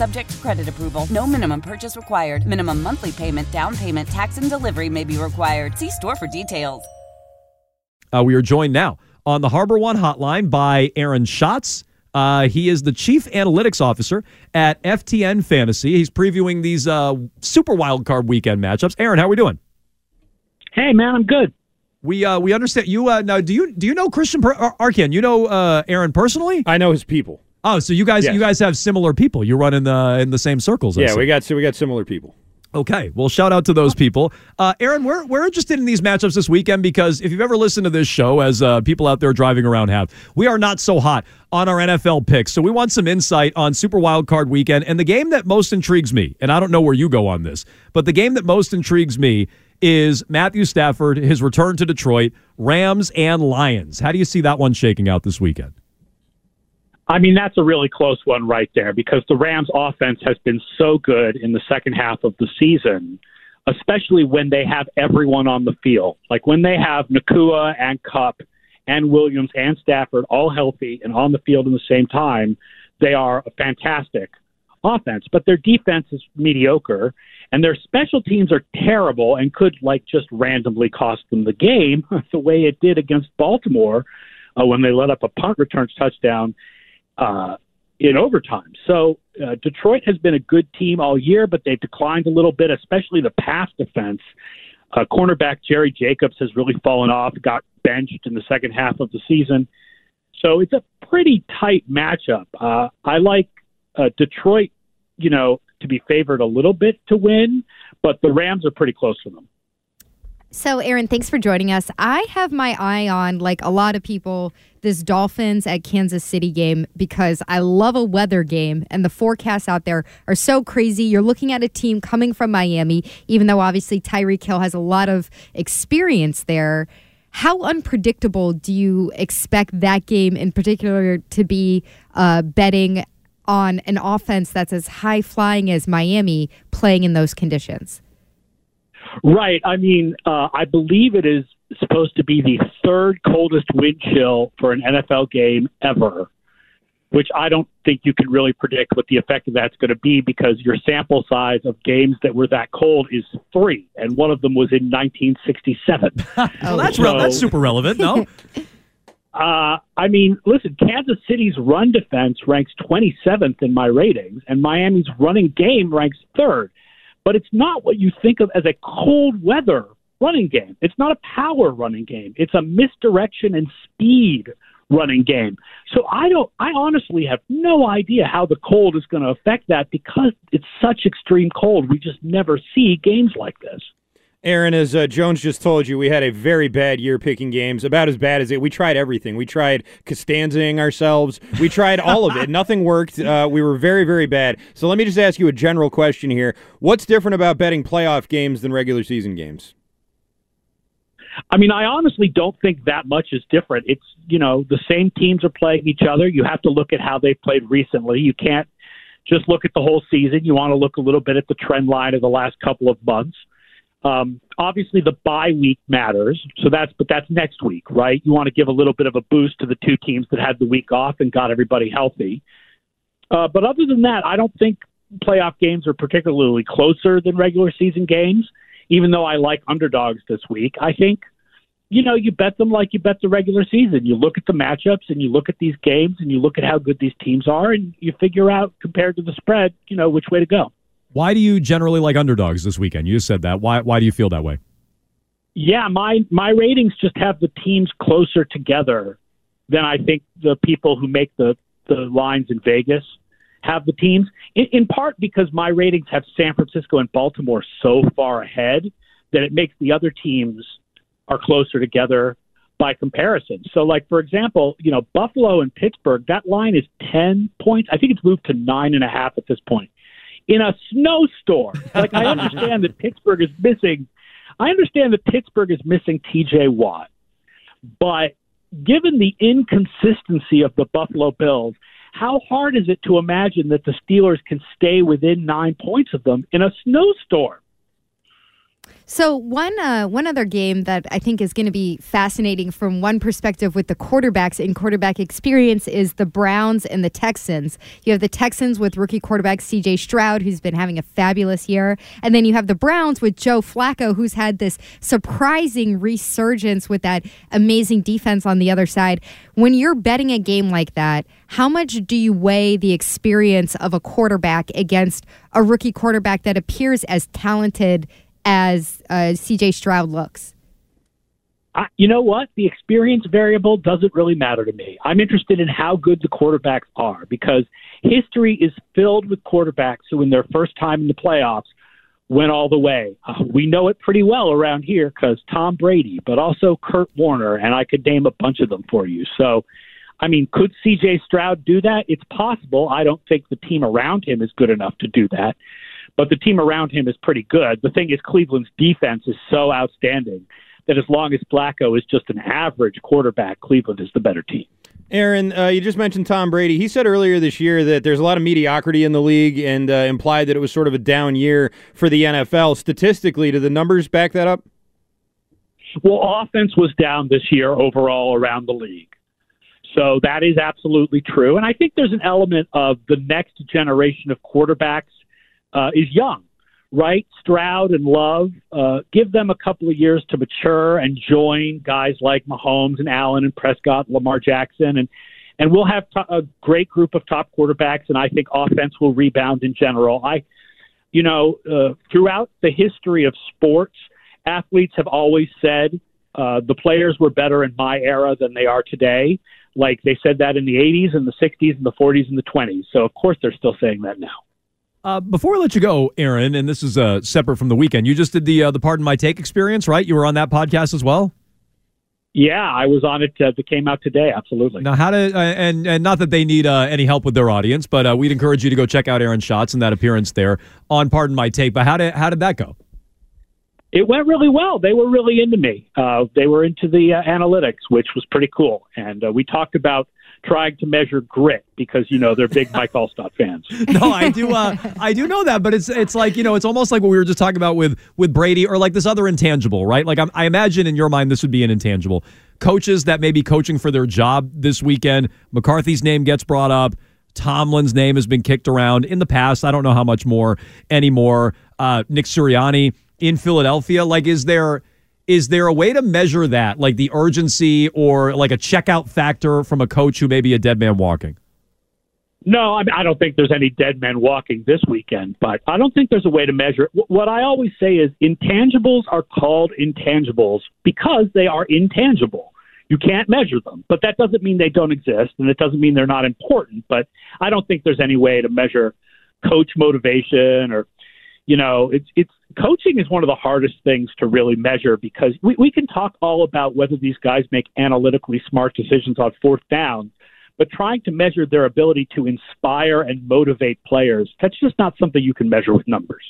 Subject to credit approval. No minimum purchase required. Minimum monthly payment, down payment, tax, and delivery may be required. See store for details. Uh, we are joined now on the Harbor One hotline by Aaron Schatz. Uh, he is the chief analytics officer at FTN Fantasy. He's previewing these uh, super wild card weekend matchups. Aaron, how are we doing? Hey, man, I'm good. We uh, we understand you uh, now. Do you do you know Christian per- Ar- Arcan? You know uh, Aaron personally? I know his people. Oh, so you guys Yes. you guys have similar people. You run in the in the same circles. I Yeah, see. we got so we got similar people. Okay, well, shout out to those people. Uh, Aaron, we're, we're interested in these matchups this weekend because if you've ever listened to this show, as uh, people out there driving around have, we are not so hot on our NFL picks. So we want some insight on Super Wild Card weekend. And the game that most intrigues me, and I don't know where you go on this, but the game that most intrigues me is Matthew Stafford, his return to Detroit, Rams and Lions. How do you see that one shaking out this weekend? I mean, that's a really close one right there because the Rams' offense has been so good in the second half of the season, especially when they have everyone on the field. Like when they have Nacua and Kupp and Williams and Stafford all healthy and on the field in the same time, they are a fantastic offense. But their defense is mediocre and their special teams are terrible and could like just randomly cost them the game the way it did against Baltimore uh, when they let up a punt returns touchdown uh, in overtime. So uh, Detroit has been a good team all year, but they've declined a little bit, especially the pass defense. Uh, cornerback Jerry Jacobs has really fallen off, got benched in the second half of the season. So it's a pretty tight matchup. Uh, I like uh, Detroit, you know, to be favored a little bit to win, but the Rams are pretty close to them. So, Aaron, thanks for joining us. I have my eye on, like a lot of people, this Dolphins at Kansas City game because I love a weather game and the forecasts out there are so crazy. You're looking at a team coming from Miami, even though obviously Tyreek Hill has a lot of experience there. How unpredictable do you expect that game in particular to be uh, betting on an offense that's as high flying as Miami playing in those conditions? Right. I mean, uh, I believe it is supposed to be the third coldest wind chill for an NFL game ever, which I don't think you can really predict what the effect of that's going to be because your sample size of games that were that cold is three, and one of them was in 1967. Well, that's rel- that's super relevant, no? Uh, I mean, listen, Kansas City's run defense ranks 27th in my ratings, and Miami's running game ranks third. But it's not what you think of as a cold weather running game. It's not a power running game. It's a misdirection and speed running game. So I don't I honestly have no idea how the cold is going to affect that because it's such extreme cold. We just never see games like this. Aaron, as uh, Jones just told you, we had a very bad year picking games. About as bad as it. We tried everything. We tried Costanzaing ourselves. We tried all of it. Nothing worked. Uh, we were very, very bad. So let me just ask you a general question here. What's different about betting playoff games than regular season games? I mean, I honestly don't think that much is different. It's, you know, the same teams are playing each other. You have to look at how they've played recently. You can't just look at the whole season. You want to look a little bit at the trend line of the last couple of months. Um, obviously, the bye week matters. So that's, but that's next week, right? You want to give a little bit of a boost to the two teams that had the week off and got everybody healthy. Uh, but other than that, I don't think playoff games are particularly closer than regular season games. Even though I like underdogs this week, I think you know, you bet them like you bet the regular season. You look at the matchups and you look at these games and you look at how good these teams are and you figure out compared to the spread, you know, which way to go. Why do you generally like underdogs this weekend? You said that. Why why do you feel that way? Yeah, my my ratings just have the teams closer together than I think the people who make the the lines in Vegas. have the teams, in, in part because my ratings have San Francisco and Baltimore so far ahead that it makes the other teams are closer together by comparison. So, like for example, you know Buffalo and Pittsburgh, that line is ten points. I think it's moved to nine and a half at this point. In a snowstorm, like I understand that Pittsburgh is missing. I understand that Pittsburgh is missing T.J. Watt, but given the inconsistency of the Buffalo Bills, how hard is it to imagine that the Steelers can stay within nine points of them in a snowstorm? So one uh, one other game that I think is going to be fascinating from one perspective with the quarterbacks in quarterback experience is the Browns and the Texans. You have the Texans with rookie quarterback C.J. Stroud, who's been having a fabulous year, and then you have the Browns with Joe Flacco, who's had this surprising resurgence with that amazing defense on the other side. When you're betting a game like that, how much do you weigh the experience of a quarterback against a rookie quarterback that appears as talented? As uh, CJ Stroud looks? You know what? The experience variable doesn't really matter to me. I'm interested in how good the quarterbacks are because history is filled with quarterbacks who, in their first time in the playoffs, went all the way. Uh, we know it pretty well around here because Tom Brady, but also Kurt Warner, and I could name a bunch of them for you. So, I mean, could CJ Stroud do that? It's possible. I don't think the team around him is good enough to do that but the team around him is pretty good. The thing is, Cleveland's defense is so outstanding that as long as Flacco is just an average quarterback, Cleveland is the better team. Aaron, uh, you just mentioned Tom Brady. He said earlier this year that there's a lot of mediocrity in the league and uh, implied that it was sort of a down year for the NFL. Statistically, do the numbers back that up? Well, offense was down this year overall around the league. So that is absolutely true. And I think there's an element of the next generation of quarterbacks uh, is young, right? Stroud and Love, uh, give them a couple of years to mature and join guys like Mahomes and Allen and Prescott, Lamar Jackson, and and we'll have a great group of top quarterbacks, and I think offense will rebound in general. I, you know, uh, throughout the history of sports, athletes have always said uh, the players were better in my era than they are today. Like they said that in the 80s and the 60s and the 40s and the 20s. So of course they're still saying that now. Uh, before I let you go, Aaron, and this is uh, separate from the weekend, you just did the uh, the Pardon My Take experience, right? You were on that podcast as well. Yeah, I was on it. Uh, that came out today. Absolutely. Now, how to uh, and and not that they need uh, any help with their audience, but uh, we'd encourage you to go check out Aaron Schatz and that appearance there on Pardon My Take. But how did how did that go? It went really well. They were really into me. Uh, they were into the uh, analytics, which was pretty cool. And uh, we talked about trying to measure grit because you know they're big Mike Alstott fans. no, I do. Uh, I do know that, but it's it's like you know it's almost like what we were just talking about with with Brady or like this other intangible, right? Like I'm, I imagine in your mind this would be an intangible. Coaches that may be coaching for their job this weekend. McCarthy's name gets brought up. Tomlin's name has been kicked around in the past. I don't know how much more anymore. Uh, Nick Sirianni in Philadelphia. Like, is there is there a way to measure that, like the urgency or like a checkout factor from a coach who may be a dead man walking? No, I, mean, I don't think there's any dead men walking this weekend, but I don't think there's a way to measure it. What I always say is intangibles are called intangibles because they are intangible. You can't measure them, but that doesn't mean they don't exist, and it doesn't mean they're not important. But I don't think there's any way to measure coach motivation or you know, it's it's coaching is one of the hardest things to really measure because we, we can talk all about whether these guys make analytically smart decisions on fourth down, but trying to measure their ability to inspire and motivate players, that's just not something you can measure with numbers.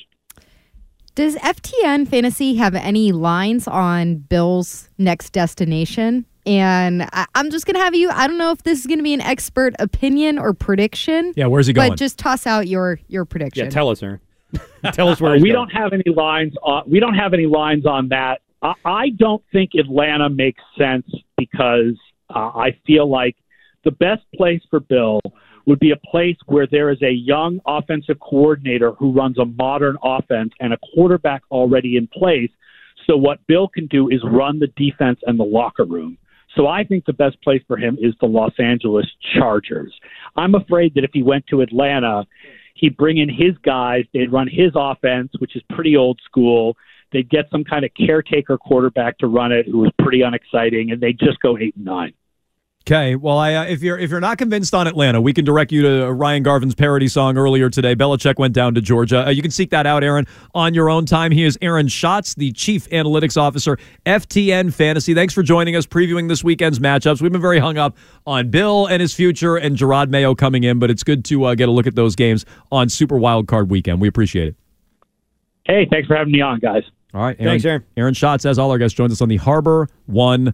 Does FTN Fantasy have any lines on Bill's next destination? And I, am just going to have you, I don't know if this is going to be an expert opinion or prediction. Yeah, where's he going? But just toss out your, your prediction. Yeah, tell us, sir. Tell us where we going. don't have any lines. On, we don't have any lines on that. I, I don't think Atlanta makes sense because uh, I feel like the best place for Bill would be a place where there is a young offensive coordinator who runs a modern offense and a quarterback already in place. So what Bill can do is run the defense and the locker room. So I think the best place for him is the Los Angeles Chargers. I'm afraid that if he went to Atlanta, he'd bring in his guys. They'd run his offense, which is pretty old school. They'd get some kind of caretaker quarterback to run it who was pretty unexciting, and they'd just go eight and nine. Okay, well, I, uh, if you're if you're not convinced on Atlanta, we can direct you to Ryan Garvin's parody song earlier today. Belichick went down to Georgia. Uh, you can seek that out, Aaron, on your own time. He is Aaron Schatz, the Chief Analytics Officer, FTN Fantasy. Thanks for joining us, previewing this weekend's matchups. We've been very hung up on Bill and his future and Jerod Mayo coming in, but it's good to uh, get a look at those games on Super Wild Card Weekend. We appreciate it. Hey, thanks for having me on, guys. All right, Aaron, Thanks, Aaron. Aaron Schatz, as all our guests, joins us on the Harbor One